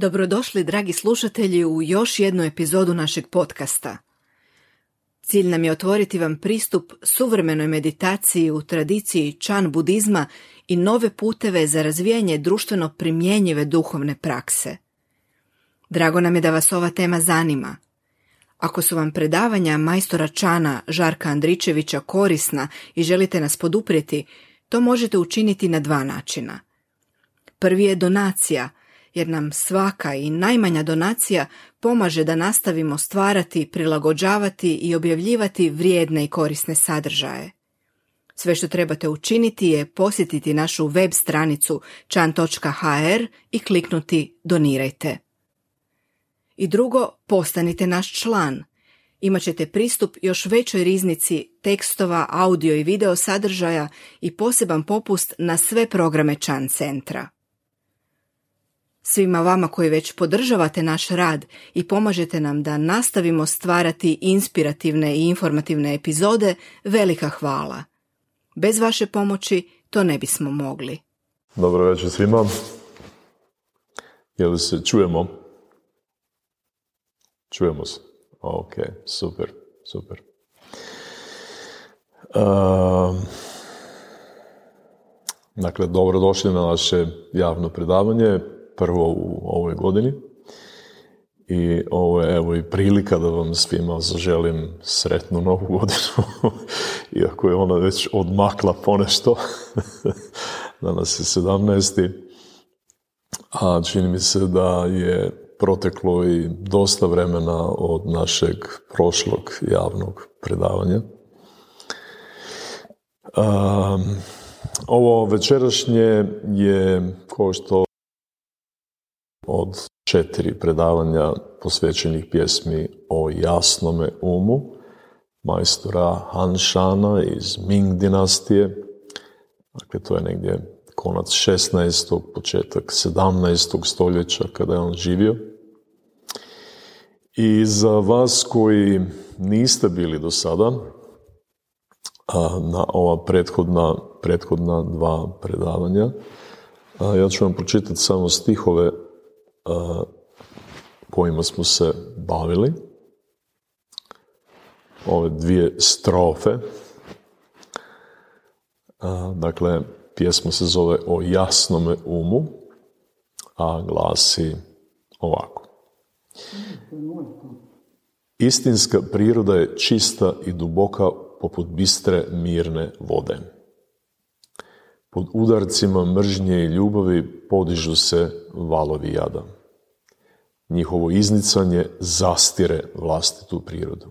Dobrodošli, dragi slušatelji, u još jednu epizodu našeg podcasta. Cilj nam je otvoriti vam pristup suvremenoj meditaciji u tradiciji čan budizma i nove puteve za razvijanje društveno primjenjive duhovne prakse. Drago nam je da vas ova tema zanima. Ako su vam predavanja majstora Čana Žarka Andričevića korisna i želite nas poduprijeti, to možete učiniti na dva načina. Prvi je donacija – jer nam svaka i najmanja donacija pomaže da nastavimo stvarati, prilagođavati i objavljivati vrijedne i korisne sadržaje. Sve što trebate učiniti je posjetiti našu web stranicu chan.hr i kliknuti Donirajte. I drugo, postanite naš član. Imaćete pristup još većoj riznici tekstova, audio i video sadržaja i poseban popust na sve programe Chan centra. Svima vama koji već podržavate naš rad i pomažete nam da nastavimo stvarati inspirativne i informativne epizode, velika hvala. Bez vaše pomoći to ne bismo mogli. Dobro večer svima. Jel se čujemo? Čujemo se. Ok, super, super. Uh, dakle, dobrodošli na naše javno predavanje prvo u ovoj godini. I ovo je evo i prilika da vam svima zaželim sretnu novu godinu, iako je ona već odmakla ponešto. Danas je 17. A čini mi se da je proteklo i dosta vremena od našeg prošlog javnog predavanja. Um, ovo večerašnje je, kao što od četiri predavanja posvećenih pjesmi o jasnome umu majstora Hanšana iz Ming dinastije. Dakle, to je negdje konac 16. početak 17. stoljeća kada je on živio. I za vas koji niste bili do sada na ova prethodna, prethodna dva predavanja, ja ću vam pročitati samo stihove kojima smo se bavili. Ove dvije strofe. Dakle, pjesma se zove O jasnome umu, a glasi ovako. Istinska priroda je čista i duboka poput bistre mirne vode. Pod udarcima mržnje i ljubavi podižu se valovi jada. Njihovo iznicanje zastire vlastitu prirodu.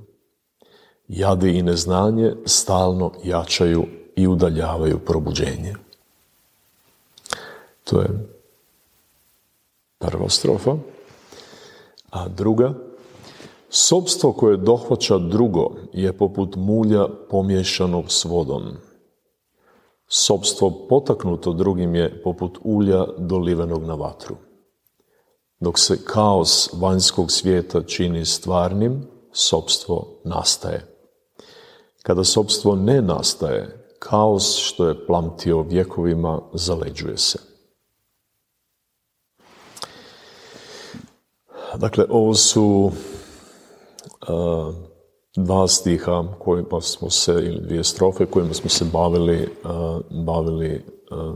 Jade i neznanje stalno jačaju i udaljavaju probuđenje. To je prva strofa. A druga, sobstvo koje dohvaća drugo je poput mulja pomješanog s vodom Sobstvo potaknuto drugim je poput ulja dolivenog na vatru. Dok se kaos vanjskog svijeta čini stvarnim, sobstvo nastaje. Kada sobstvo ne nastaje, kaos što je plamtio vjekovima zaleđuje se. Dakle, ovo su dva stiha kojima smo se, ili dvije strofe kojima smo se bavili, bavili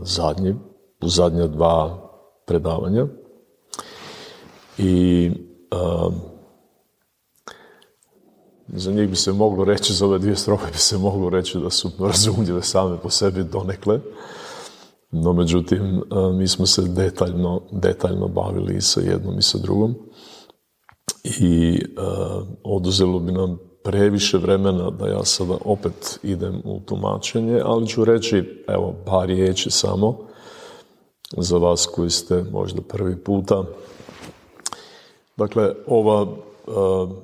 zadnji, u zadnja dva predavanja. I za njih bi se moglo reći, za ove dvije strofe bi se moglo reći da su razumljive same po sebi donekle. No, međutim, mi smo se detaljno, detaljno bavili i sa jednom i sa drugom. I oduzelo bi nam previše vremena da ja sada opet idem u tumačenje, ali ću reći, evo, par riječi samo za vas koji ste možda prvi puta. Dakle, ova, uh,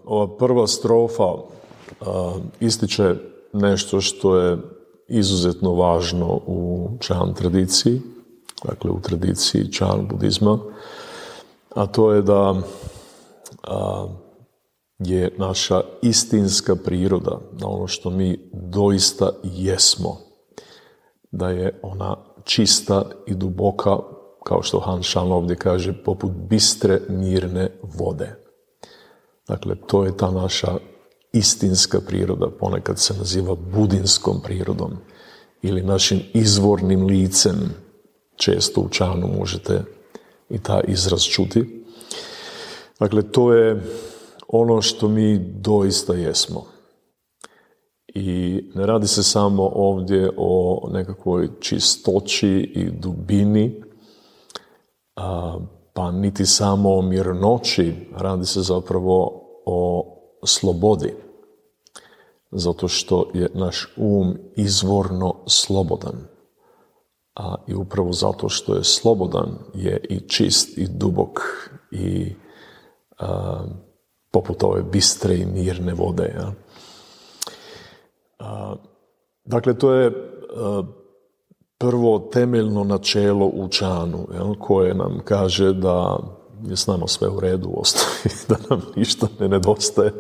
ova prva strofa uh, ističe nešto što je izuzetno važno u čan tradiciji, dakle u tradiciji čan budizma, a to je da je naša istinska priroda, da ono što mi doista jesmo, da je ona čista i duboka kao što Han Shan ovdje kaže, poput bistre mirne vode. Dakle, to je ta naša istinska priroda, ponekad se naziva budinskom prirodom ili našim izvornim licem. Često u čanu možete i ta izraz čuti. Dakle, to je ono što mi doista jesmo. I ne radi se samo ovdje o nekakvoj čistoći i dubini, pa niti samo o mirnoći, radi se zapravo o slobodi. Zato što je naš um izvorno slobodan. A i upravo zato što je slobodan je i čist i dubok i poput ove bistre i mirne vode. Ja. Dakle, to je prvo temeljno načelo u čanu, jel, koje nam kaže da je s nama sve u redu u osnovi, da nam ništa ne nedostaje,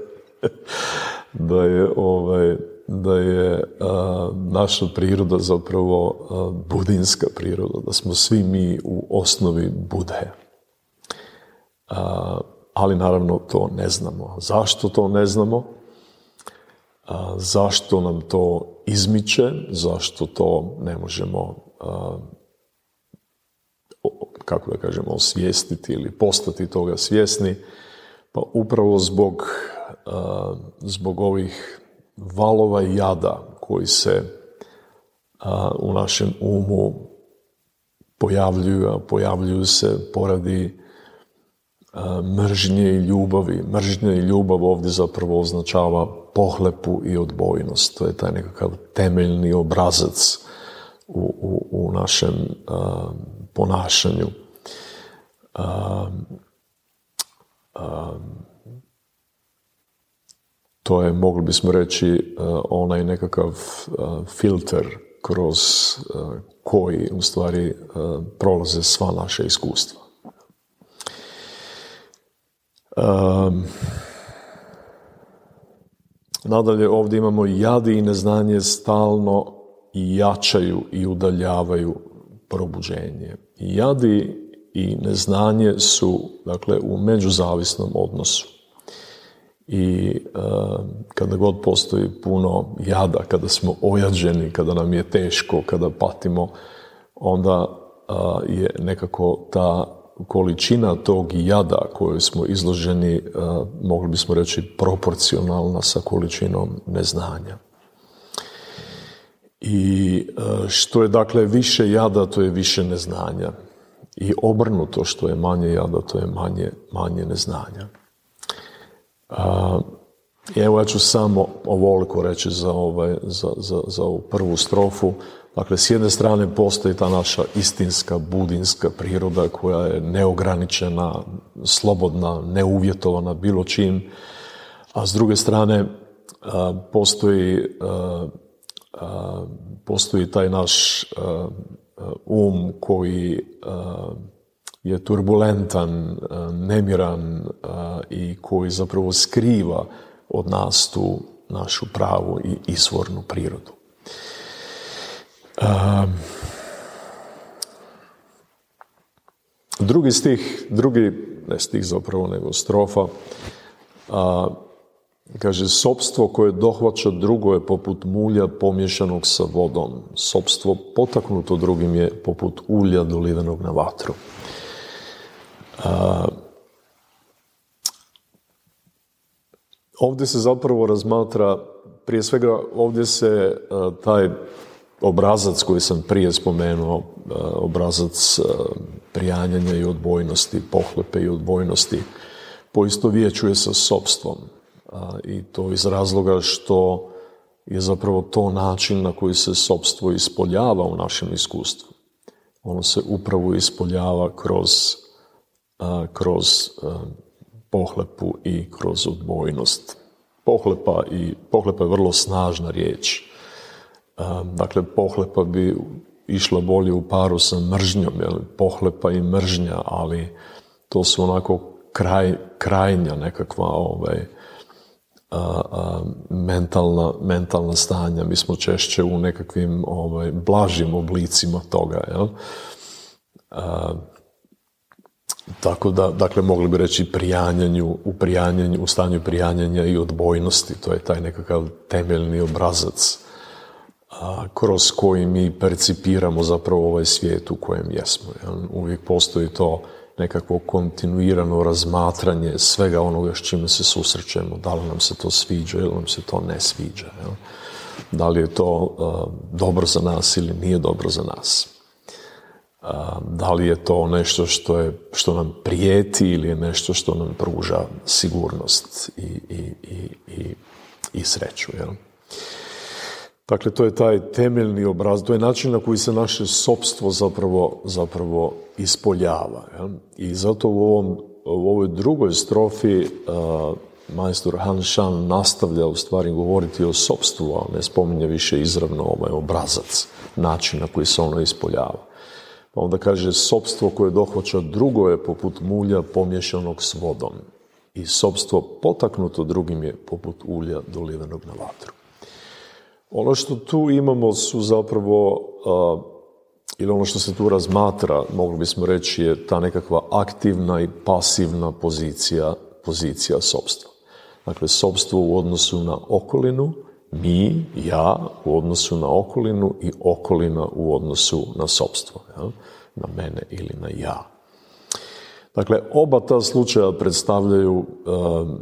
da je, ovaj, da je naša priroda zapravo budinska priroda, da smo svi mi u osnovi bude. ali naravno to ne znamo. Zašto to ne znamo? Zašto nam to izmiče, zašto to ne možemo kako da kažemo, osvijestiti ili postati toga svjesni, pa upravo zbog, zbog ovih valova jada koji se u našem umu pojavljuju, a pojavljuju se poradi mržnje i ljubavi. Mržnja i ljubav ovdje zapravo označava pohlepu i odbojnost. To je taj nekakav temeljni obrazac u, u, u našem ponašanju. to je, mogli bismo reći, onaj nekakav filter kroz koji u stvari prolaze sva naša iskustva. Um, nadalje ovdje imamo jadi i neznanje stalno jačaju i udaljavaju probuđenje. Jadi i neznanje su dakle u međuzavisnom odnosu. I kada god postoji puno jada, kada smo ojađeni, kada nam je teško, kada patimo, onda je nekako ta količina tog jada koju smo izloženi, e, mogli bismo reći, proporcionalna sa količinom neznanja. I e, što je dakle više jada, to je više neznanja. I obrnuto što je manje jada, to je manje, manje neznanja. I evo ja ću samo ovoliko reći za, ovaj, za, za, za ovu prvu strofu. Dakle, s jedne strane postoji ta naša istinska, budinska priroda koja je neograničena, slobodna, neuvjetovana bilo čim, a s druge strane postoji, postoji taj naš um koji je turbulentan, nemiran i koji zapravo skriva od nas tu našu pravu i izvornu prirodu. Um, drugi stih, drugi, ne stih zapravo, nego strofa, a, kaže, sobstvo koje dohvaća drugo je poput mulja pomješanog sa vodom. Sobstvo potaknuto drugim je poput ulja dolivenog na vatru. A, ovdje se zapravo razmatra, prije svega ovdje se taj obrazac koji sam prije spomenuo, e, obrazac e, prijanjanja i odbojnosti, pohlepe i odbojnosti, poistovjećuje sa sobstvom. I to iz razloga što je zapravo to način na koji se sobstvo ispoljava u našem iskustvu. Ono se upravo ispoljava kroz, kroz e, pohlepu i kroz odbojnost. Pohlepa, i, pohlepa je vrlo snažna riječ Dakle, pohlepa bi išla bolje u paru sa mržnjom, jel? pohlepa i mržnja, ali to su onako kraj, krajnja nekakva ovaj, mentalna, mentalna stanja. Mi smo češće u nekakvim ovaj, blažim oblicima toga. Jel? tako da, dakle, mogli bi reći prijanjanju, u prijanjanju, u stanju prijanjanja i odbojnosti, to je taj nekakav temeljni obrazac a, kroz koji mi percipiramo zapravo ovaj svijet u kojem jesmo. Uvijek postoji to nekakvo kontinuirano razmatranje svega onoga s čime se susrećemo, da li nam se to sviđa ili nam se to ne sviđa. Da li je to dobro za nas ili nije dobro za nas. Da li je to nešto što, je, što nam prijeti ili je nešto što nam pruža sigurnost i, i, i, i sreću. Jel? Dakle, to je taj temeljni obraz, to je način na koji se naše sobstvo zapravo, zapravo ispoljava. I zato u, ovom, u ovoj drugoj strofi uh, majstor Han Shan nastavlja u stvari govoriti o sobstvu, a ne spominje više izravno ovaj obrazac, način na koji se ono ispoljava. Pa onda kaže, sobstvo koje dohvaća drugo je poput mulja pomješanog s vodom i sobstvo potaknuto drugim je poput ulja dolivenog na vatru. Ono što tu imamo su zapravo, ili ono što se tu razmatra, mogli bismo reći, je ta nekakva aktivna i pasivna pozicija, pozicija sobstva. Dakle, sobstvo u odnosu na okolinu, mi, ja, u odnosu na okolinu i okolina u odnosu na sobstvo, na mene ili na ja. Dakle, oba ta slučaja predstavljaju uh,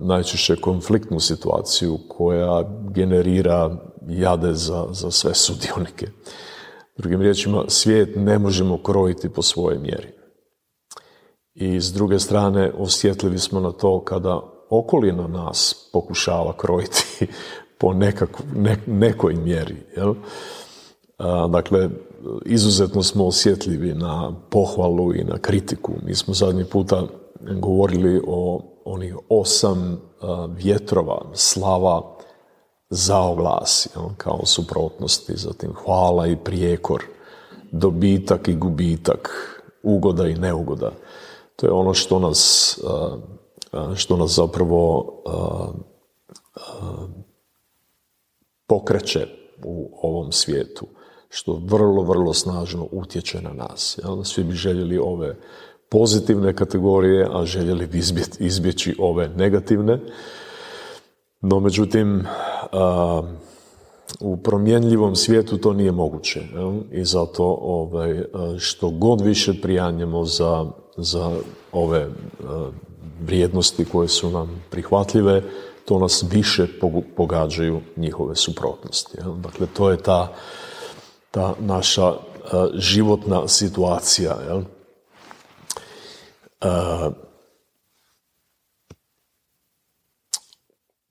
najčešće konfliktnu situaciju koja generira jade za, za sve sudionike. Drugim riječima, svijet ne možemo krojiti po svojoj mjeri. I s druge strane, osjetljivi smo na to kada okolina nas pokušava krojiti po nekoj mjeri. Jel? Dakle, izuzetno smo osjetljivi na pohvalu i na kritiku. Mi smo zadnji puta govorili o onih osam vjetrova, slava, zaoglas, kao suprotnosti, zatim hvala i prijekor, dobitak i gubitak, ugoda i neugoda. To je ono što nas, što nas zapravo pokreće u ovom svijetu, što vrlo, vrlo snažno utječe na nas. Svi bi željeli ove pozitivne kategorije, a željeli bi izbjeći ove negativne. No, međutim, u promjenljivom svijetu to nije moguće. I zato ovaj, što god više prijanjemo za, za ove vrijednosti koje su nam prihvatljive, to nas više pogađaju njihove suprotnosti. Dakle, to je ta, ta naša životna situacija. Jel?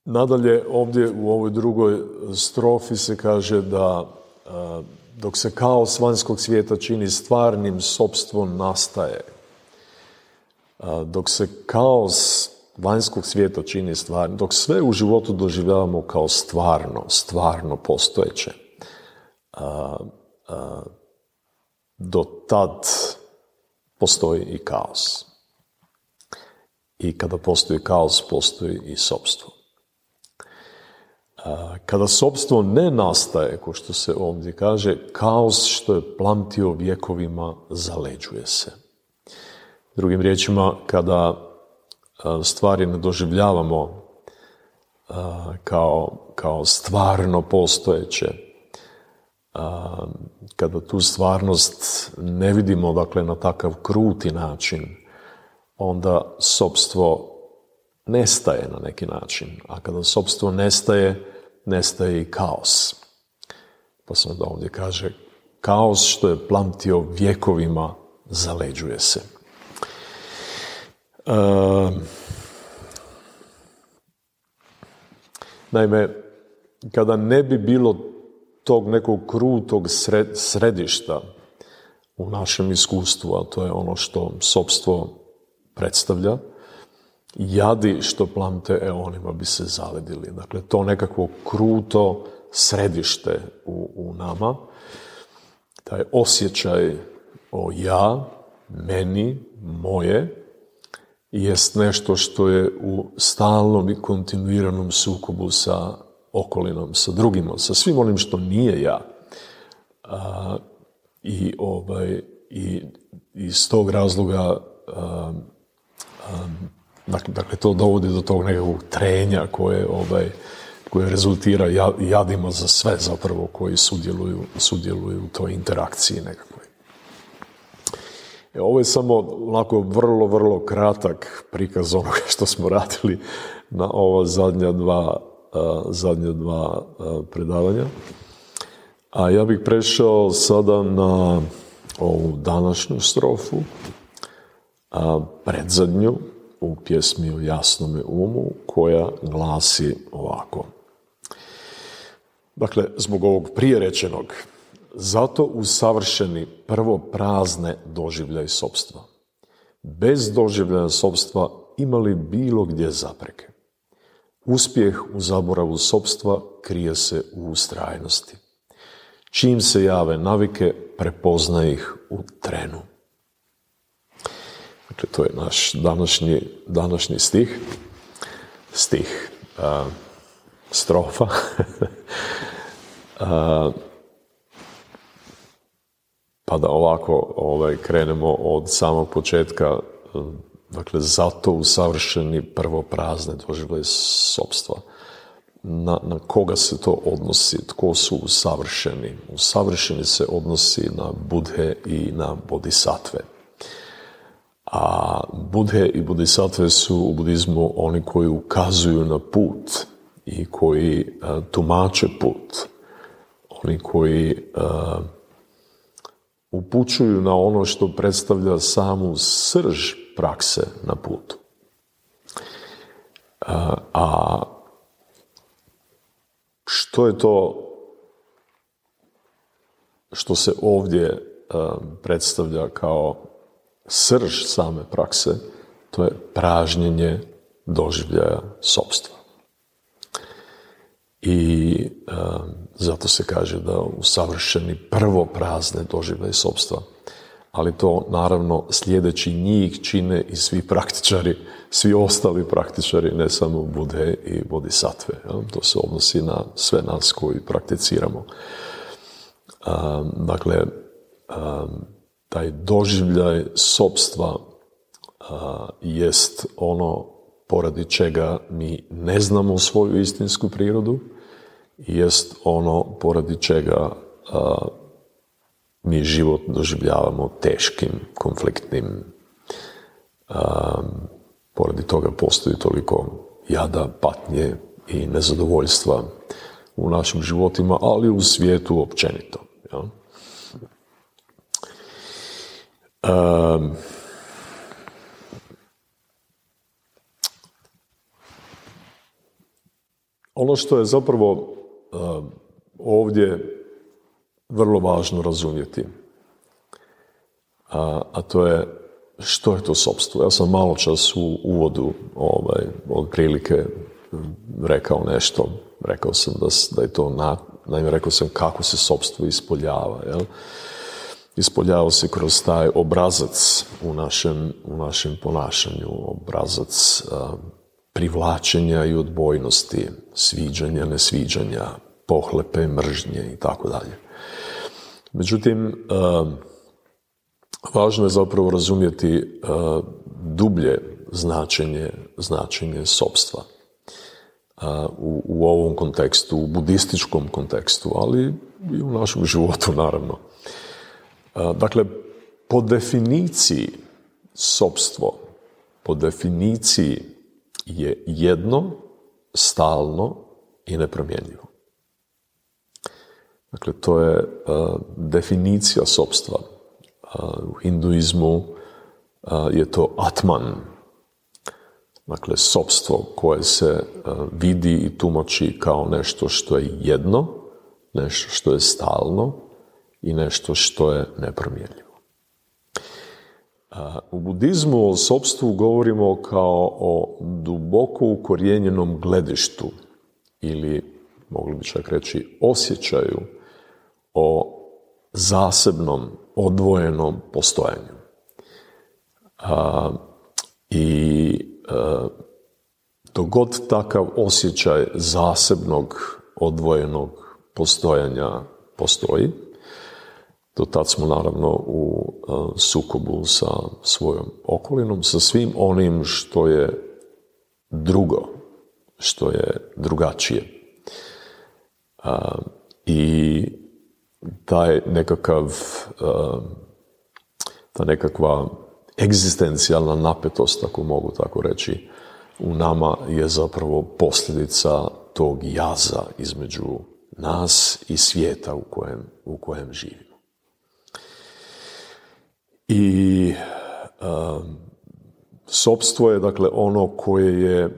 Nadalje, ovdje u ovoj drugoj strofi se kaže da dok se kaos vanjskog svijeta čini stvarnim, sobstvom nastaje. Dok se kaos vanjskog svijeta čini stvarnim, dok sve u životu doživljavamo kao stvarno, stvarno postojeće, do tad postoji i kaos. I kada postoji kaos, postoji i sobstvo. Kada sobstvo ne nastaje, ko što se ovdje kaže, kaos što je plamtio vjekovima zaleđuje se. Drugim riječima, kada stvari ne doživljavamo kao, kao stvarno postojeće, kada tu stvarnost ne vidimo dakle, na takav kruti način, onda sobstvo nestaje na neki način. A kada sobstvo nestaje, nestaje i kaos. Pa se onda ovdje kaže, kaos što je plamtio vjekovima zaleđuje se. E, naime, kada ne bi bilo tog nekog krutog središta u našem iskustvu, a to je ono što sobstvo predstavlja, jadi što plamte eonima bi se zaledili. Dakle, to nekakvo kruto središte u, u nama, taj osjećaj o ja, meni, moje, jest nešto što je u stalnom i kontinuiranom sukobu sa okolinom, sa drugima, sa svim onim što nije ja. A, I ovaj, i iz tog razloga dakle, dakle, to dovodi do tog nekakvog trenja koje ovaj, koje rezultira jadima za sve zapravo koji sudjeluju, sudjeluju u toj interakciji nekakvoj. E, ovo je samo onako vrlo, vrlo kratak prikaz onoga što smo radili na ova zadnja dva, zadnja dva predavanja. A ja bih prešao sada na ovu današnju strofu, a predzadnju u pjesmi o jasnome umu, koja glasi ovako. Dakle, zbog ovog prije rečenog, zato usavršeni prvo prazne doživljaj sobstva. Bez doživljaja sobstva imali bilo gdje zapreke. Uspjeh u zaboravu sobstva krije se u ustrajnosti. Čim se jave navike, prepozna ih u trenu. Dakle, to je naš današnji, današnji stih. Stih strofa. pa da ovako ovaj, krenemo od samog početka. Dakle, zato usavršeni prvo prazne doživlje sobstva. Na, na koga se to odnosi? Tko su usavršeni? Usavršeni se odnosi na budhe i na bodhisatve. A budhe i bodhisatve su u budizmu oni koji ukazuju na put i koji uh, tumače put. Oni koji uh, upućuju na ono što predstavlja samu srž prakse na putu. A što je to što se ovdje predstavlja kao srž same prakse, to je pražnjenje doživljaja sobstva. I zato se kaže da usavršeni prvo prazne doživljaje sobstva. Ali to naravno sljedeći njih čine i svi praktičari, svi ostali praktičari, ne samo Bude i Bodhisatve. To se odnosi na sve nas koji prakticiramo. Dakle, taj doživljaj sobstva jest ono poradi čega mi ne znamo svoju istinsku prirodu, jest ono poradi čega mi život doživljavamo teškim, konfliktnim. poradi toga postoji toliko jada, patnje i nezadovoljstva u našim životima, ali u svijetu općenito. Ja? Ono što je zapravo ovdje vrlo važno razumjeti. A, a to je što je to sobstvo. Ja sam malo čas u uvodu ovaj, otprilike rekao nešto. Rekao sam da, da je to, na, naime rekao sam kako se sobstvo ispoljava. Jel? Ispoljava se kroz taj obrazac u našem, u našem ponašanju, obrazac privlačenja i odbojnosti, sviđanja, nesviđanja, pohlepe, mržnje i tako dalje. Međutim, eh, važno je zapravo razumjeti eh, dublje značenje, značenje sobstva u, u ovom kontekstu, u budističkom kontekstu, ali i u našem životu, naravno. Dakle, po definiciji sobstvo, po definiciji je jedno, stalno i nepromjenjivo. Dakle, to je definicija sobstva. U hinduizmu je to atman. Dakle, sobstvo koje se vidi i tumači kao nešto što je jedno, nešto što je stalno i nešto što je nepromjenjivo. U budizmu o sobstvu govorimo kao o duboko ukorijenjenom gledištu ili, mogli bi čak reći, osjećaju o zasebnom, odvojenom postojanju. I a, god takav osjećaj zasebnog, odvojenog postojanja postoji, Do tad smo naravno u sukobu sa svojom okolinom, sa svim onim što je drugo, što je drugačije. I taj nekakav, ta nekakva egzistencijalna napetost, ako mogu tako reći, u nama je zapravo posljedica tog jaza između nas i svijeta u kojem, u kojem živimo. I um, sobstvo je dakle ono koje je uh,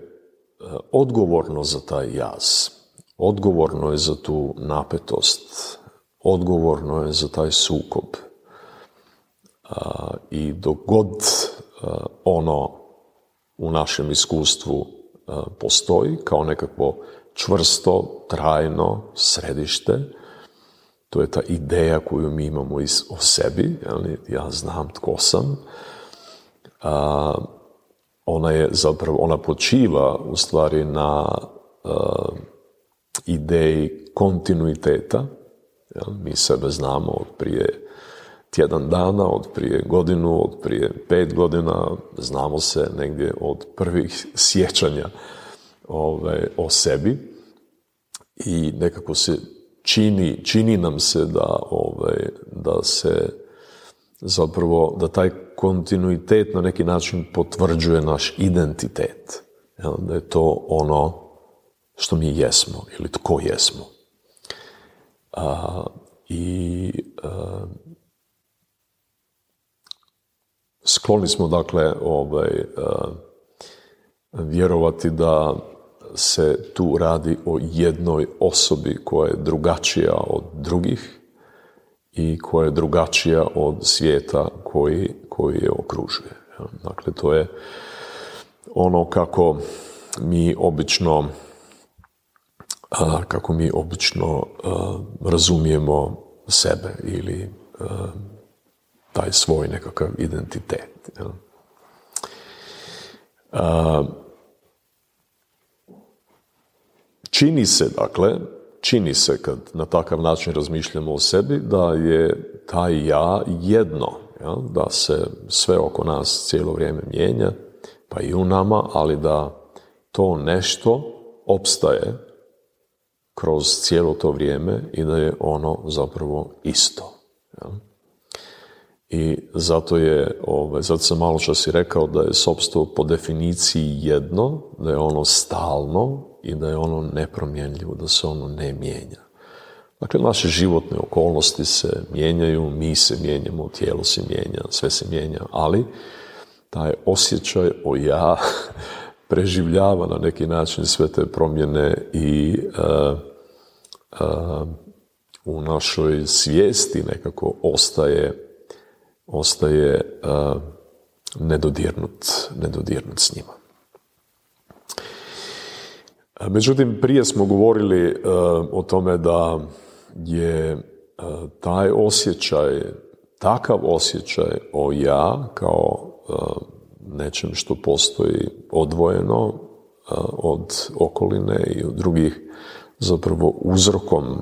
odgovorno za taj jaz, odgovorno je za tu napetost, odgovorno je za taj sukob. Uh, I dok god uh, ono u našem iskustvu postoji kao nekakvo čvrsto, trajno središte. To je ta ideja koju mi imamo o sebi. Ja znam tko sam. A, ona je zapravo, ona počiva u stvari na ideji kontinuiteta. Mi sebe znamo od prije tjedan dana, od prije godinu, od prije pet godina, znamo se negdje od prvih sjećanja ovaj, o sebi i nekako se čini, čini nam se da, ovaj, da se zapravo, da taj kontinuitet na neki način potvrđuje naš identitet. Da je to ono što mi jesmo ili tko jesmo. A, I a, skloni smo dakle ovaj, a, vjerovati da se tu radi o jednoj osobi koja je drugačija od drugih i koja je drugačija od svijeta koji, koji je okružuje. Dakle, to je ono kako mi obično kako mi obično razumijemo sebe ili taj svoj nekakav identitet. Čini se, dakle, čini se kad na takav način razmišljamo o sebi, da je taj ja jedno, ja? da se sve oko nas cijelo vrijeme mijenja, pa i u nama, ali da to nešto opstaje kroz cijelo to vrijeme i da je ono zapravo isto. Ja? I zato je, ovaj, zato sam malo čas i rekao da je sobstvo po definiciji jedno, da je ono stalno i da je ono nepromjenljivo, da se ono ne mijenja. Dakle, naše životne okolnosti se mijenjaju, mi se mijenjamo, tijelo se mijenja, sve se mijenja, ali taj osjećaj o ja preživljava na neki način sve te promjene i uh, uh, u našoj svijesti nekako ostaje ostaje uh, nedodirnut, nedodirnut s njima. Međutim, prije smo govorili uh, o tome da je uh, taj osjećaj, takav osjećaj o ja kao nečem što postoji odvojeno od okoline i od drugih zapravo uzrokom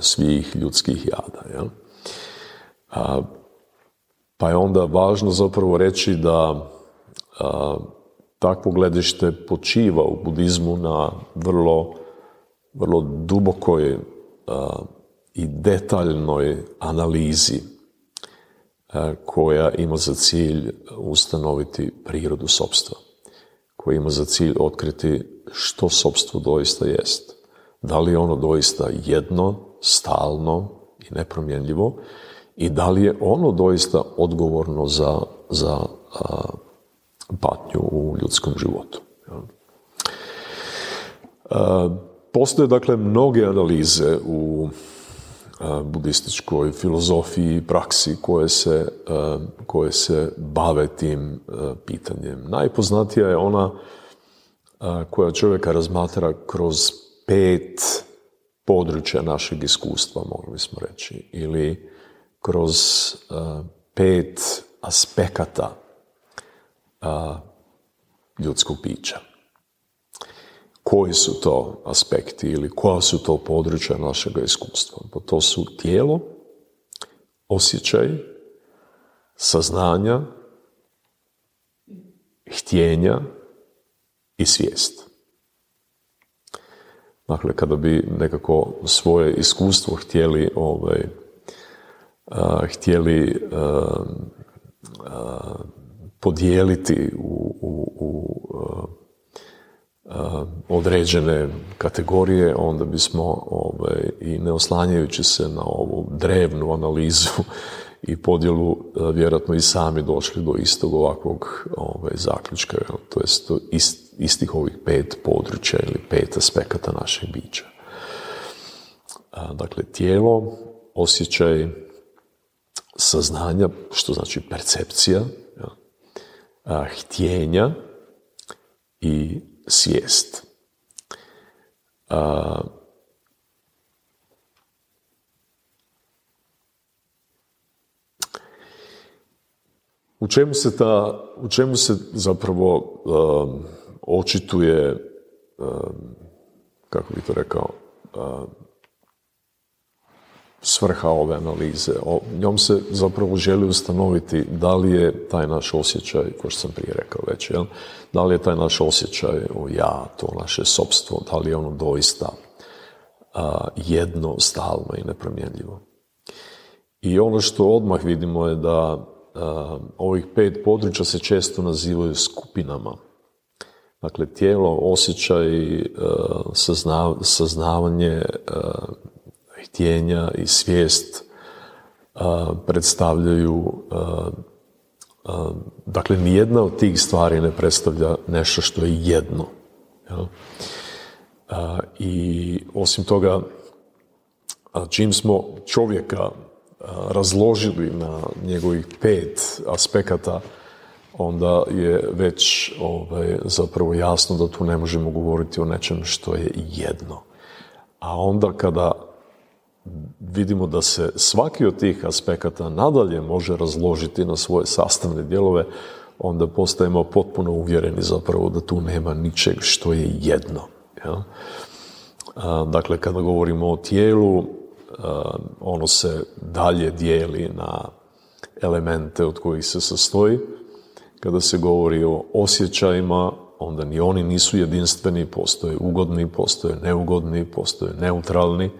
svih ljudskih jada. Ja? Pa je onda važno zapravo reći da takvo gledište počiva u budizmu na vrlo, vrlo dubokoj i detaljnoj analizi koja ima za cilj ustanoviti prirodu sobstva, koja ima za cilj otkriti što sobstvo doista jest. Da li je ono doista jedno, stalno i nepromjenljivo i da li je ono doista odgovorno za, za patnju u ljudskom životu. Postoje dakle mnoge analize u budističkoj filozofiji i praksi koje se, koje se bave tim pitanjem. Najpoznatija je ona koja čovjeka razmatra kroz pet područja našeg iskustva, mogli bismo reći, ili kroz pet aspekata uh, ljudskog bića. Koji su to aspekti ili koja su to područja našeg iskustva? Pa to su tijelo, osjećaj, saznanja, htjenja i svijest. Dakle, kada bi nekako svoje iskustvo htjeli ovaj, htjeli podijeliti u, u, u određene kategorije, onda bismo ovaj, i ne oslanjajući se na ovu drevnu analizu i podjelu vjerojatno i sami došli do istog ovakvog ovaj, zaključka, to jest ist, istih ovih pet područja ili pet aspekata našeg bića. Dakle, tijelo, osjećaj, saznanja, što znači percepcija, htjenja i svijest. U čemu se ta, u čemu se zapravo očituje, kako bi to rekao, svrha ove analize. O, njom se zapravo želi ustanoviti da li je taj naš osjećaj, kao što sam prije rekao već, jel? da li je taj naš osjećaj o ja, to naše sobstvo, da li je ono doista a, jedno, stalno i nepromjenljivo. I ono što odmah vidimo je da ovih pet područja se često nazivaju skupinama. Dakle, tijelo, osjećaj, saznavanje, htjenja i svijest predstavljaju dakle nijedna od tih stvari ne predstavlja nešto što je jedno i osim toga čim smo čovjeka razložili na njegovih pet aspekata onda je već ovaj, zapravo jasno da tu ne možemo govoriti o nečem što je jedno. A onda kada vidimo da se svaki od tih aspekata nadalje može razložiti na svoje sastavne dijelove, onda postajemo potpuno uvjereni zapravo da tu nema ničeg što je jedno. Ja? Dakle, kada govorimo o tijelu, ono se dalje dijeli na elemente od kojih se sastoji. Kada se govori o osjećajima, onda ni oni nisu jedinstveni, postoje ugodni, postoje neugodni, postoje neutralni.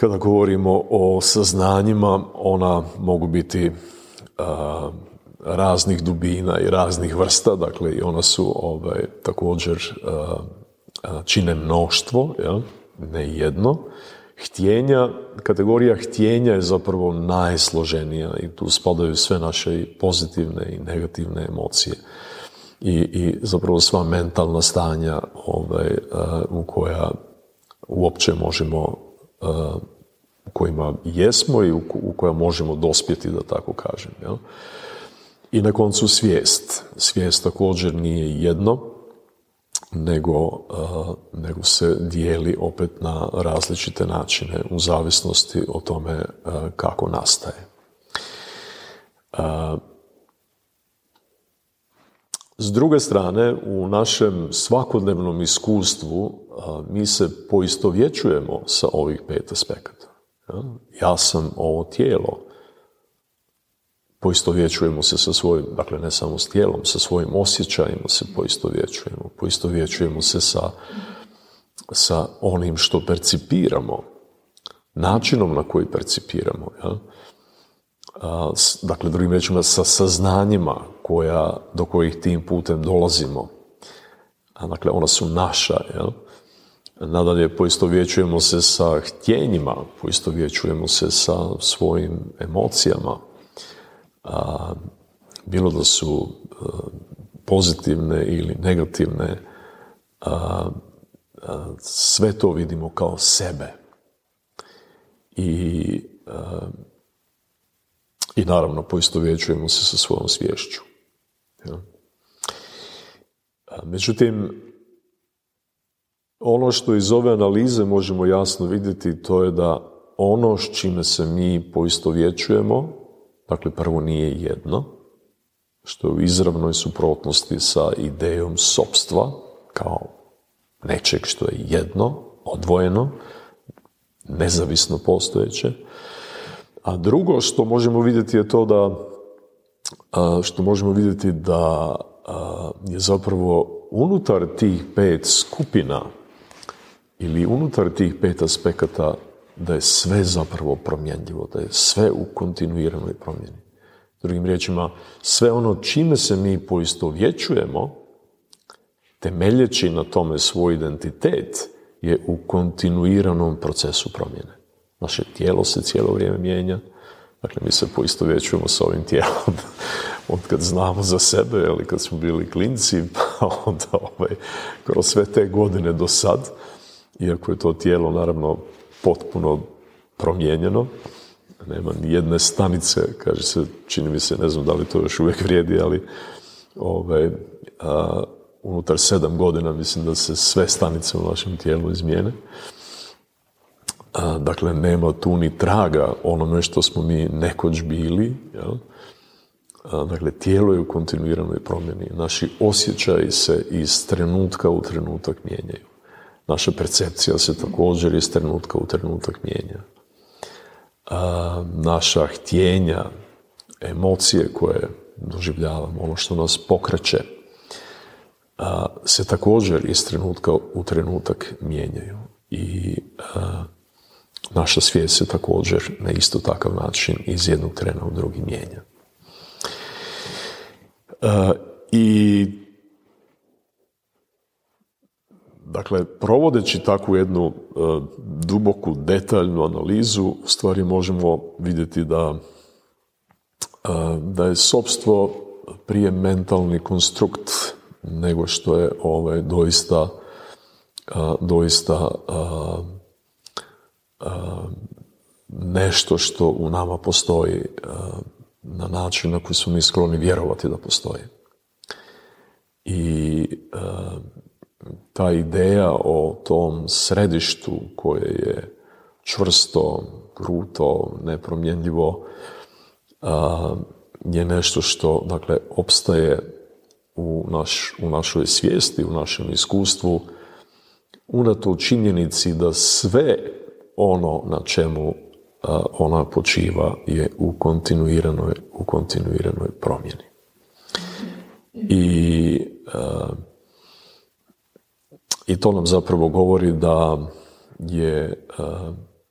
Kada govorimo o saznanjima, ona mogu biti raznih dubina i raznih vrsta, dakle i ona su ovaj, također čine mnoštvo, ja? ne jedno. Htjenja, kategorija htjenja je zapravo najsloženija i tu spadaju sve naše pozitivne i negativne emocije i, i zapravo sva mentalna stanja ovaj, u koja uopće možemo u kojima jesmo i u, koja možemo dospjeti, da tako kažem. Jel? I na koncu svijest. Svijest također nije jedno, nego, nego se dijeli opet na različite načine u zavisnosti o tome kako nastaje. S druge strane, u našem svakodnevnom iskustvu mi se poistovjećujemo sa ovih pet aspekata. Ja sam ovo tijelo. Poistovjećujemo se sa svojim, dakle ne samo s tijelom, sa svojim osjećajima se poistovjećujemo. Poistovjećujemo se sa, sa onim što percipiramo, načinom na koji percipiramo. Ja? Dakle, drugim rečima, sa saznanjima koja, do kojih tim putem dolazimo. A, dakle, ona su naša. Jel? Nadalje, poistovjećujemo se sa htjenjima, poistovjećujemo se sa svojim emocijama. A, bilo da su e, pozitivne ili negativne, a, sve to vidimo kao sebe. I, i naravno, poistovjećujemo se sa svojom svješću. Međutim, ono što iz ove analize možemo jasno vidjeti to je da ono s čime se mi poistovjećujemo, dakle prvo nije jedno, što je u izravnoj suprotnosti sa idejom sobstva kao nečeg što je jedno, odvojeno, nezavisno postojeće. A drugo što možemo vidjeti je to da što možemo vidjeti da je zapravo unutar tih pet skupina ili unutar tih pet aspekata da je sve zapravo promjenljivo, da je sve u kontinuiranoj promjeni. Drugim riječima, sve ono čime se mi poistovjećujemo, temeljeći na tome svoj identitet, je u kontinuiranom procesu promjene. Naše tijelo se cijelo vrijeme mijenja, dakle mi se poistovjećujemo s ovim tijelom od kad znamo za sebe, ali kad smo bili klinci, pa onda ovaj, kroz sve te godine do sad, iako je to tijelo naravno potpuno promijenjeno, nema ni jedne stanice, kaže se, čini mi se, ne znam da li to još uvijek vrijedi, ali ovaj, a, unutar sedam godina mislim da se sve stanice u našem tijelu izmijene. Dakle, nema tu ni traga onome što smo mi nekoć bili, jel? Dakle, tijelo je u kontinuiranoj promjeni. Naši osjećaji se iz trenutka u trenutak mijenjaju. Naša percepcija se također iz trenutka u trenutak mijenja. Naša htjenja, emocije koje doživljavamo, ono što nas pokreće, se također iz trenutka u trenutak mijenjaju. I naša svijest se također na isto takav način iz jednog trena u drugi mijenja. I Dakle, provodeći takvu jednu e, duboku, detaljnu analizu, u stvari možemo vidjeti da, e, da je sobstvo prije mentalni konstrukt nego što je ovaj, doista, e, doista nešto što u nama postoji na način na koji smo mi skloni vjerovati da postoji. I ta ideja o tom središtu koje je čvrsto, kruto, nepromjenljivo, je nešto što, dakle, opstaje u, naš, u našoj svijesti, u našem iskustvu, unato činjenici da sve ono na čemu ona počiva je u kontinuiranoj, u kontinuiranoj promjeni. I i to nam zapravo govori da je,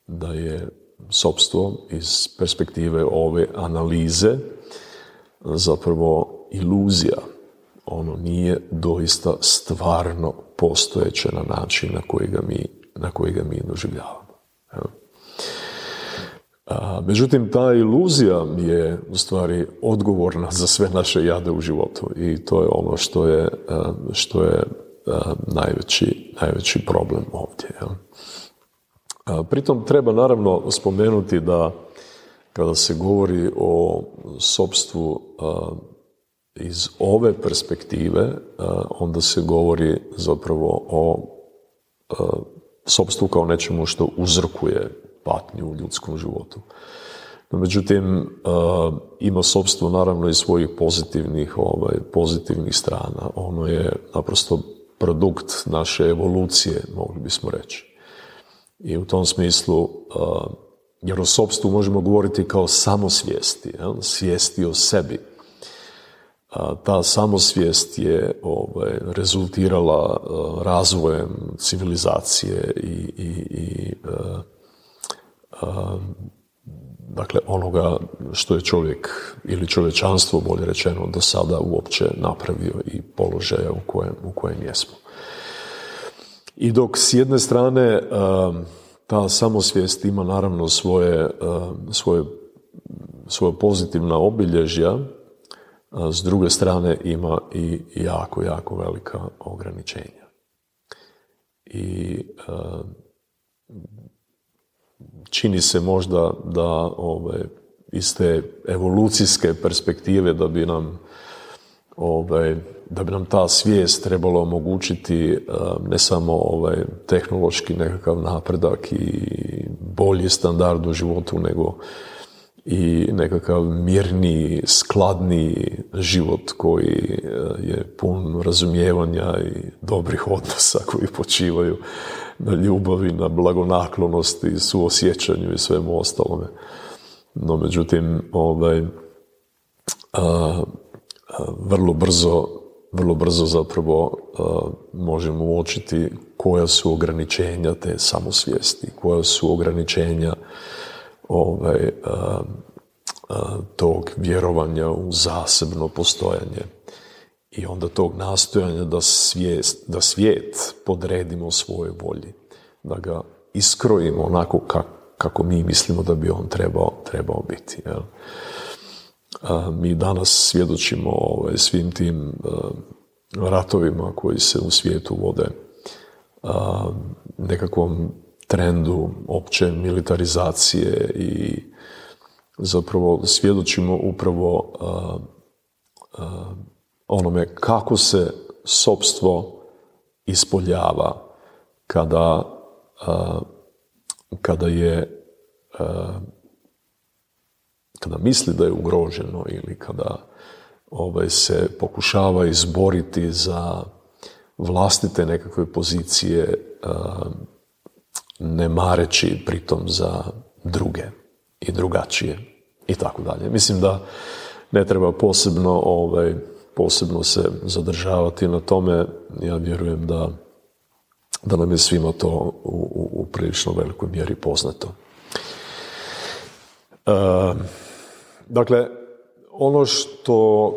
da je sobstvo iz perspektive ove analize zapravo iluzija. Ono nije doista stvarno postojeće na način na koji ga mi, na koji ga mi doživljavamo. Međutim, ta iluzija je u stvari odgovorna za sve naše jade u životu i to je ono što je, što je najveći, najveći problem ovdje. Jel? Pritom treba naravno spomenuti da kada se govori o sobstvu iz ove perspektive, onda se govori zapravo o sobstvu kao nečemu što uzrokuje patnju u ljudskom životu. No, međutim, ima sobstvo naravno i svojih pozitivnih, ovaj, pozitivnih strana. Ono je naprosto produkt naše evolucije, mogli bismo reći. I u tom smislu, jer o sobstvu možemo govoriti kao samosvijesti, svijesti o sebi. Ta samosvijest je ovaj, rezultirala razvojem civilizacije i, i, i dakle onoga što je čovjek ili čovječanstvo bolje rečeno do sada uopće napravio i položaja u kojem, u kojem jesmo. I dok s jedne strane um, ta samosvijest ima naravno svoje, um, svoje, svoje pozitivna obilježja, s druge strane ima i jako, jako velika ograničenja. I um, čini se možda da ove, iz te evolucijske perspektive da bi nam ovaj, da bi nam ta svijest trebalo omogućiti eh, ne samo ovaj, tehnološki nekakav napredak i bolji standard u životu, nego i nekakav mirni, skladni život koji eh, je pun razumijevanja i dobrih odnosa koji počivaju na ljubavi, na blagonaklonosti, suosjećanju i svemu ostalome. No, međutim, ovaj, vrlo brzo vrlo brzo zapravo možemo uočiti koja su ograničenja te samosvijesti, koja su ograničenja ovaj, tog vjerovanja u zasebno postojanje i onda tog nastojanja da, svijest, da svijet podredimo svojoj volji, da ga iskrojimo onako kako mi mislimo da bi on trebao, trebao biti. Jel? mi danas svjedočimo ovaj, svim tim ratovima koji se u svijetu vode nekakvom trendu opće militarizacije i zapravo svjedočimo upravo onome kako se sobstvo ispoljava kada, kada je kada misli da je ugroženo ili kada ovaj, se pokušava izboriti za vlastite nekakve pozicije ne mareći pritom za druge i drugačije i tako dalje. Mislim da ne treba posebno ovaj, posebno se zadržavati na tome. Ja vjerujem da, da nam je svima to u, u, u prilično velikoj mjeri poznato. dakle, ono što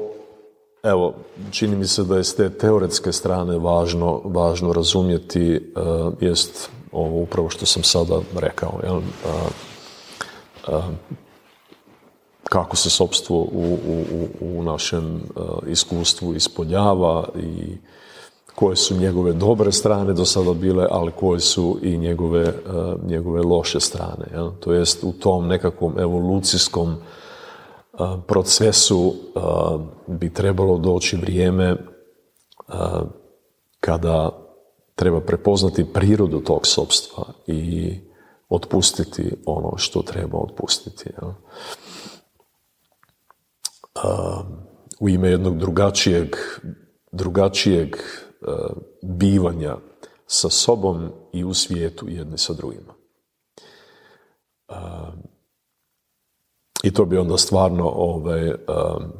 Evo, čini mi se da je s te teoretske strane važno, važno razumjeti uh, jest ovo upravo što sam sada rekao. Jel? Uh, uh, kako se sobstvo u, u, u našem iskustvu ispoljava i koje su njegove dobre strane do sada bile, ali koje su i njegove, njegove loše strane. Jel? To jest u tom nekakvom evolucijskom procesu bi trebalo doći vrijeme kada treba prepoznati prirodu tog sobstva i otpustiti ono što treba otpustiti. U ime jednog drugačijeg, drugačijeg bivanja sa sobom i u svijetu jedni sa drugima. I to bi onda stvarno ovaj,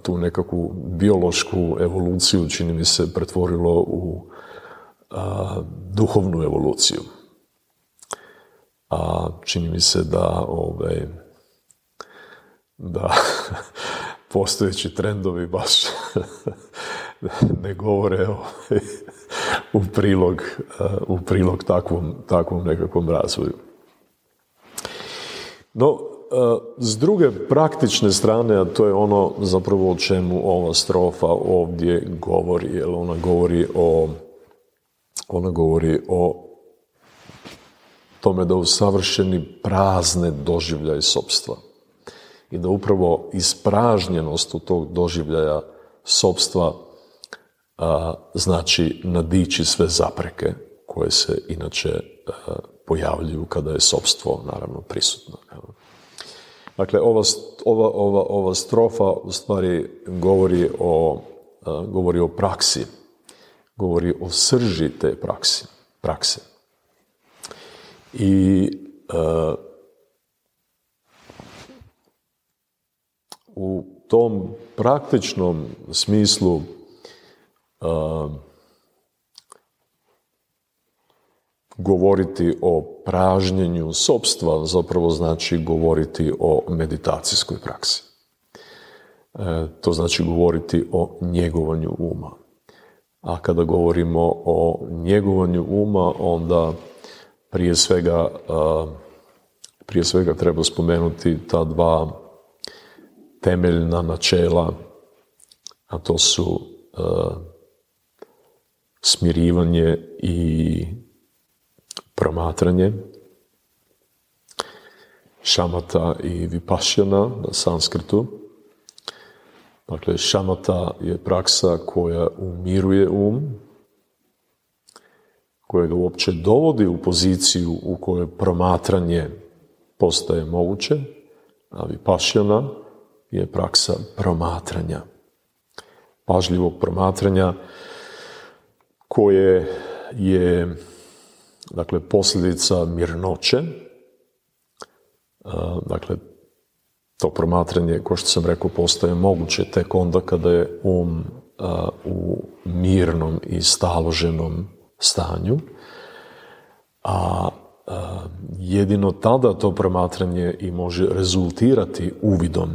tu nekakvu biološku evoluciju, čini mi se, pretvorilo u duhovnu evoluciju. A čini mi se da, ovaj, da postojeći trendovi baš ne govore ovaj, u prilog, u prilog takvom, takvom nekakvom razvoju. No, s druge praktične strane, a to je ono zapravo o čemu ova strofa ovdje govori, jer ona govori o ona govori o tome da usavršeni prazne doživljaj sobstva i da upravo ispražnjenost u tog doživljaja sobstva a, znači nadići sve zapreke koje se inače pojavljuju kada je sobstvo naravno prisutno. Dakle, ova, ova, ova, ova strofa u stvari govori o, govori o praksi, govori o srži te praksi, prakse. I u tom praktičnom smislu govoriti o pražnjenju sobstva zapravo znači govoriti o meditacijskoj praksi. E, to znači govoriti o njegovanju uma. A kada govorimo o njegovanju uma, onda prije svega, prije svega treba spomenuti ta dva temeljna načela, a to su smirivanje i promatranje, šamata i vipašjana na sanskrtu. Dakle, šamata je praksa koja umiruje um, koja ga uopće dovodi u poziciju u kojoj promatranje postaje moguće, a vipašjana je praksa promatranja. Pažljivog promatranja koje je dakle posljedica mirnoće, dakle to promatranje, kao što sam rekao, postaje moguće tek onda kada je um u mirnom i staloženom stanju, a jedino tada to promatranje i može rezultirati uvidom,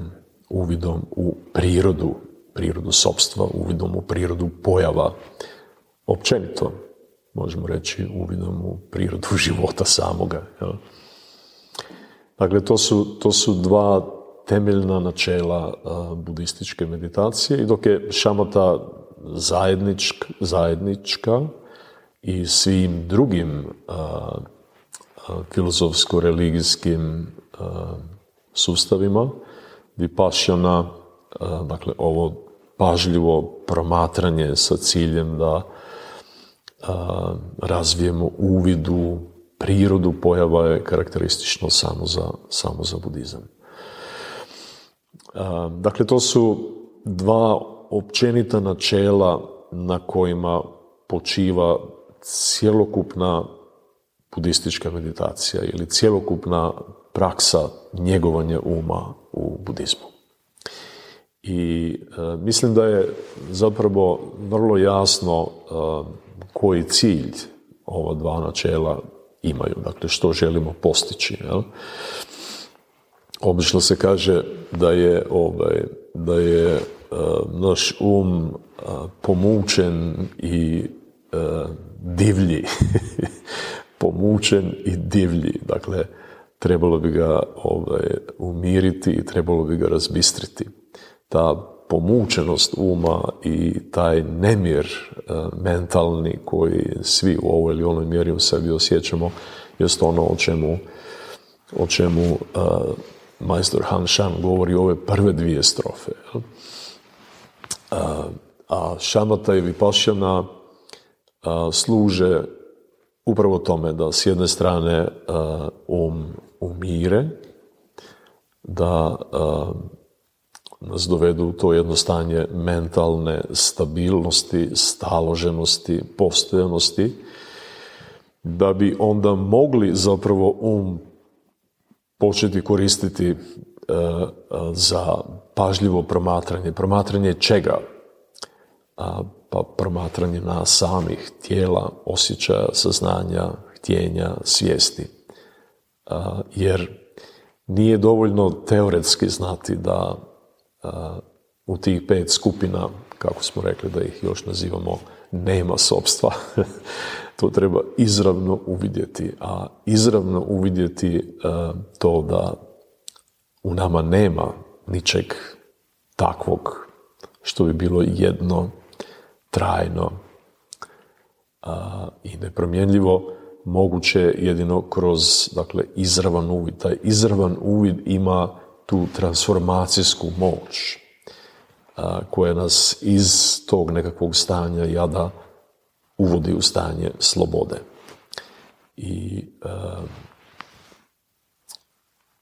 uvidom u prirodu, prirodu sobstva, uvidom u prirodu pojava, općenito, možemo reći, uvidom u prirodu života samoga. Dakle, to to su dva temeljna načela budističke meditacije i dok je šamata zajednička, zajednička i svim drugim filozofsko-religijskim sustavima, vipašana, dakle ovo pažljivo promatranje sa ciljem da razvijemo uvidu prirodu pojava je karakteristično samo za, samo za budizam. Dakle, to su dva općenita načela na kojima počiva cjelokupna budistička meditacija ili cjelokupna praksa njegovanja uma u budizmu. I e, mislim da je zapravo vrlo jasno e, koji cilj ova dva načela imaju, dakle što želimo postići. Jel? Obično se kaže da je, ovaj, da je e, naš um pomučen i divlji pomučen i divlji. Dakle, trebalo bi ga ovaj, umiriti i trebalo bi ga razbistriti. Ta pomučenost uma i taj nemir mentalni koji svi u ovoj ili onoj mjeri u sebi osjećamo jest ono o čemu, o čemu majstor Han Shan govori ove prve dvije strofe. a šamata i vipašana služe upravo tome da s jedne strane um umire, da nas dovedu u to jedno stanje mentalne stabilnosti, staloženosti, postojanosti, da bi onda mogli zapravo um početi koristiti uh, za pažljivo promatranje. Promatranje čega? pa promatranje nas samih, tijela, osjećaja, saznanja, htjenja, svijesti. Jer nije dovoljno teoretski znati da u tih pet skupina, kako smo rekli da ih još nazivamo, nema sobstva. to treba izravno uvidjeti. A izravno uvidjeti to da u nama nema ničeg takvog što bi bilo jedno trajno i nepromjenljivo moguće jedino kroz dakle, izravan uvid. Taj izravan uvid ima tu transformacijsku moć koja nas iz tog nekakvog stanja jada uvodi u stanje slobode. I,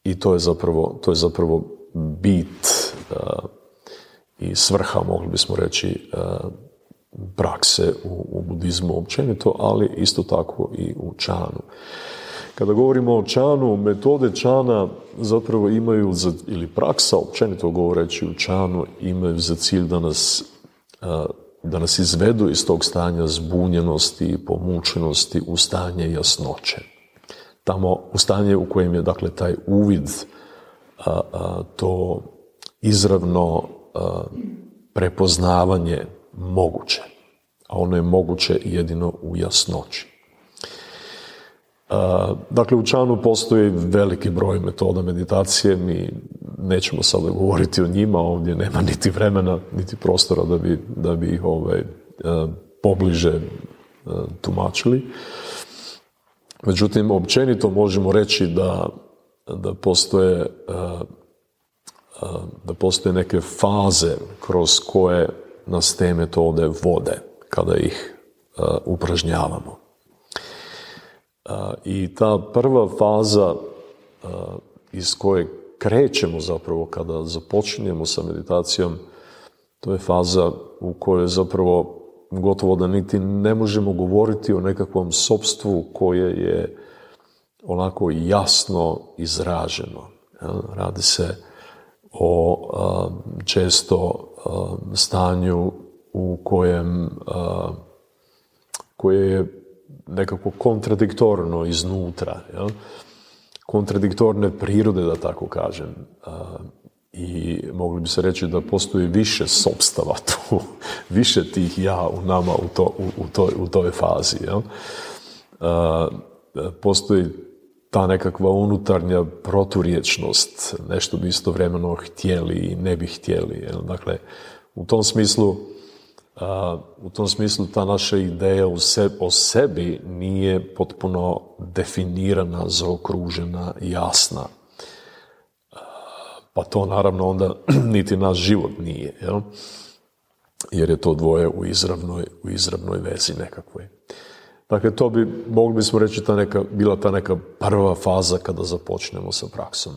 i to, je zapravo, to je zapravo bit i svrha, mogli bismo reći, prakse u, u budizmu općenito, ali isto tako i u čanu. Kada govorimo o čanu, metode čana zapravo imaju, za, ili praksa općenito govoreći u čanu, imaju za cilj da nas, da nas izvedu iz tog stanja zbunjenosti i pomučenosti u stanje jasnoće. Tamo u stanje u kojem je dakle taj uvid, to izravno prepoznavanje moguće. A ono je moguće jedino u jasnoći. Dakle, u Čanu postoji veliki broj metoda meditacije, mi nećemo sada govoriti o njima, ovdje nema niti vremena, niti prostora da bi, da bi ih ovaj, pobliže tumačili. Međutim, općenito možemo reći da, da postoje da postoje neke faze kroz koje nas te metode vode kada ih upražnjavamo. I ta prva faza iz koje krećemo zapravo kada započinjemo sa meditacijom, to je faza u kojoj zapravo gotovo da niti ne možemo govoriti o nekakvom sobstvu koje je onako jasno izraženo. Radi se o često stanju u kojem koje je nekako kontradiktorno iznutra. Jel? Kontradiktorne prirode, da tako kažem. I mogli bi se reći da postoji više sobstava tu, više tih ja u nama u, to, u, u, toj, u toj fazi. Jel? Postoji ta nekakva unutarnja proturječnost, nešto bi istovremeno htjeli i ne bi htjeli. Jel? Dakle, u tom smislu u tom smislu ta naša ideja o sebi nije potpuno definirana, zaokružena, jasna. Pa to naravno onda niti naš život nije, jel? jer je to dvoje u izravnoj, u izravnoj vezi nekakvoj. Dakle, to bi, mogli bismo reći, ta neka, bila ta neka prva faza kada započnemo sa praksom.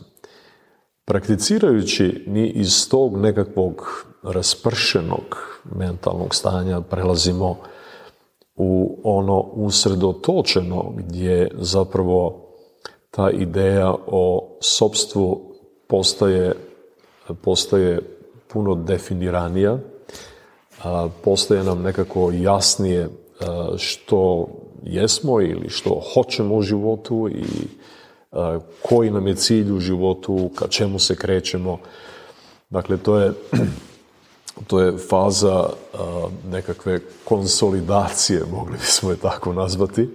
Prakticirajući, mi iz tog nekakvog raspršenog mentalnog stanja prelazimo u ono usredotočeno gdje zapravo ta ideja o sobstvu postaje, postaje puno definiranija, postaje nam nekako jasnije što jesmo ili što hoćemo u životu i koji nam je cilj u životu, ka čemu se krećemo. Dakle, to je, to je faza nekakve konsolidacije, mogli bismo je tako nazvati,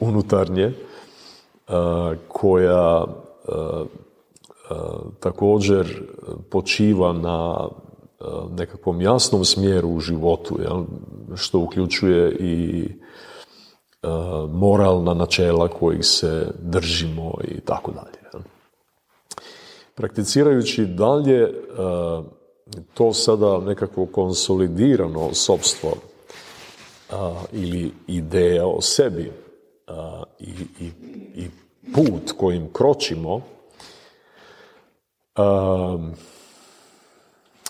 unutarnje, koja također počiva na nekakvom jasnom smjeru u životu, što uključuje i moralna načela kojih se držimo i tako dalje. Prakticirajući dalje to sada nekako konsolidirano sobstvo ili ideja o sebi i, i, i put kojim kročimo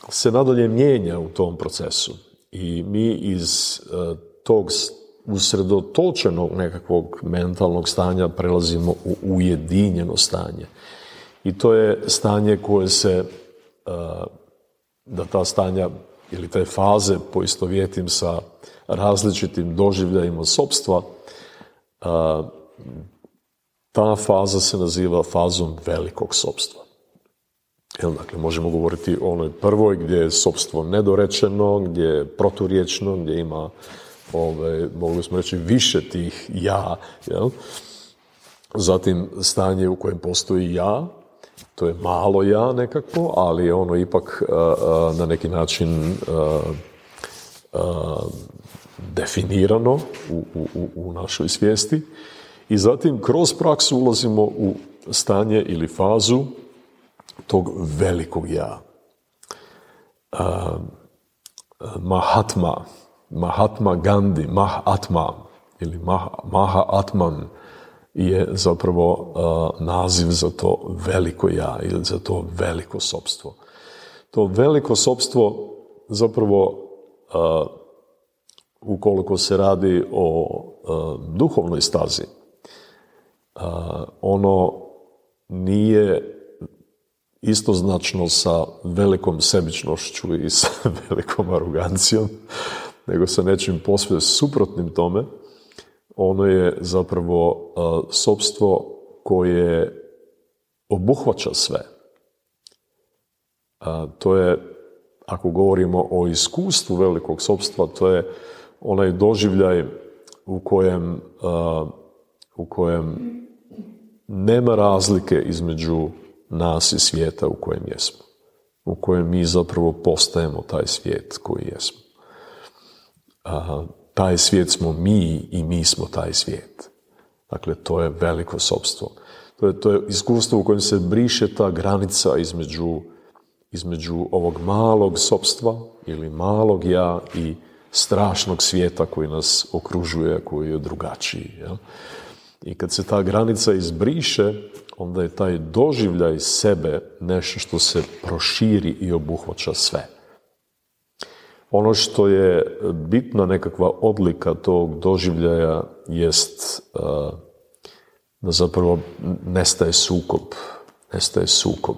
se nadalje mijenja u tom procesu i mi iz tog usredotočenog nekakvog mentalnog stanja prelazimo u ujedinjeno stanje. I to je stanje koje se, da ta stanja ili te faze poistovjetim sa različitim doživljajima sobstva, ta faza se naziva fazom velikog sobstva. Jel, dakle, možemo govoriti o onoj prvoj gdje je sobstvo nedorečeno, gdje je proturječno, gdje ima ove, mogli smo reći, više tih ja. Jel? Zatim stanje u kojem postoji ja, to je malo ja nekako, ali je ono ipak na neki način definirano u, u, u našoj svijesti. I zatim kroz praksu ulazimo u stanje ili fazu tog velikog ja. Mahatma, Mahatma Gandhi, Mahatma ili Maha Atman je zapravo naziv za to veliko ja ili za to veliko sobstvo. To veliko sobstvo zapravo uh, ukoliko se radi o uh, duhovnoj stazi, ono nije istoznačno sa velikom sebičnošću i sa velikom arogancijom, nego sa nečim posve suprotnim tome. Ono je zapravo uh, sobstvo koje obuhvaća sve. to je, ako govorimo o iskustvu velikog sobstva, to je onaj doživljaj u kojem, u kojem nema razlike između nas i svijeta u kojem jesmo. U kojem mi zapravo postajemo taj svijet koji jesmo taj svijet smo mi i mi smo taj svijet. Dakle, to je veliko sobstvo. To je, to je iskustvo u kojem se briše ta granica između, između ovog malog sobstva ili malog ja i strašnog svijeta koji nas okružuje, koji je drugačiji. Ja? I kad se ta granica izbriše, onda je taj doživljaj sebe nešto što se proširi i obuhvaća sve. Ono što je bitna nekakva odlika tog doživljaja jest da zapravo nestaje sukob, nestaje sukob,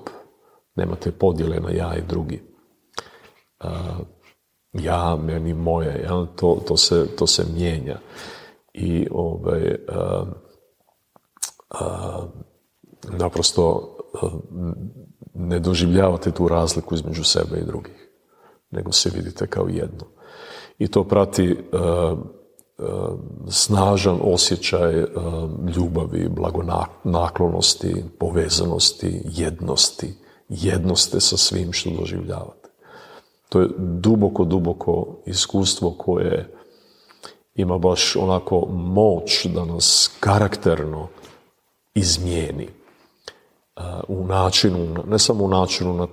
Nemate podjele na ja i drugi. Ja, meni, moje, ja, to, to, se, to se mijenja. I ovaj, naprosto ne doživljavate tu razliku između sebe i drugih, nego se vidite kao jedno. I to prati snažan osjećaj ljubavi, blagonaklonosti, povezanosti, jednosti, jednosti sa svim što doživljavate. To je duboko, duboko iskustvo koje ima baš onako moć da nas karakterno izmijeni u načinu, ne samo u načinu na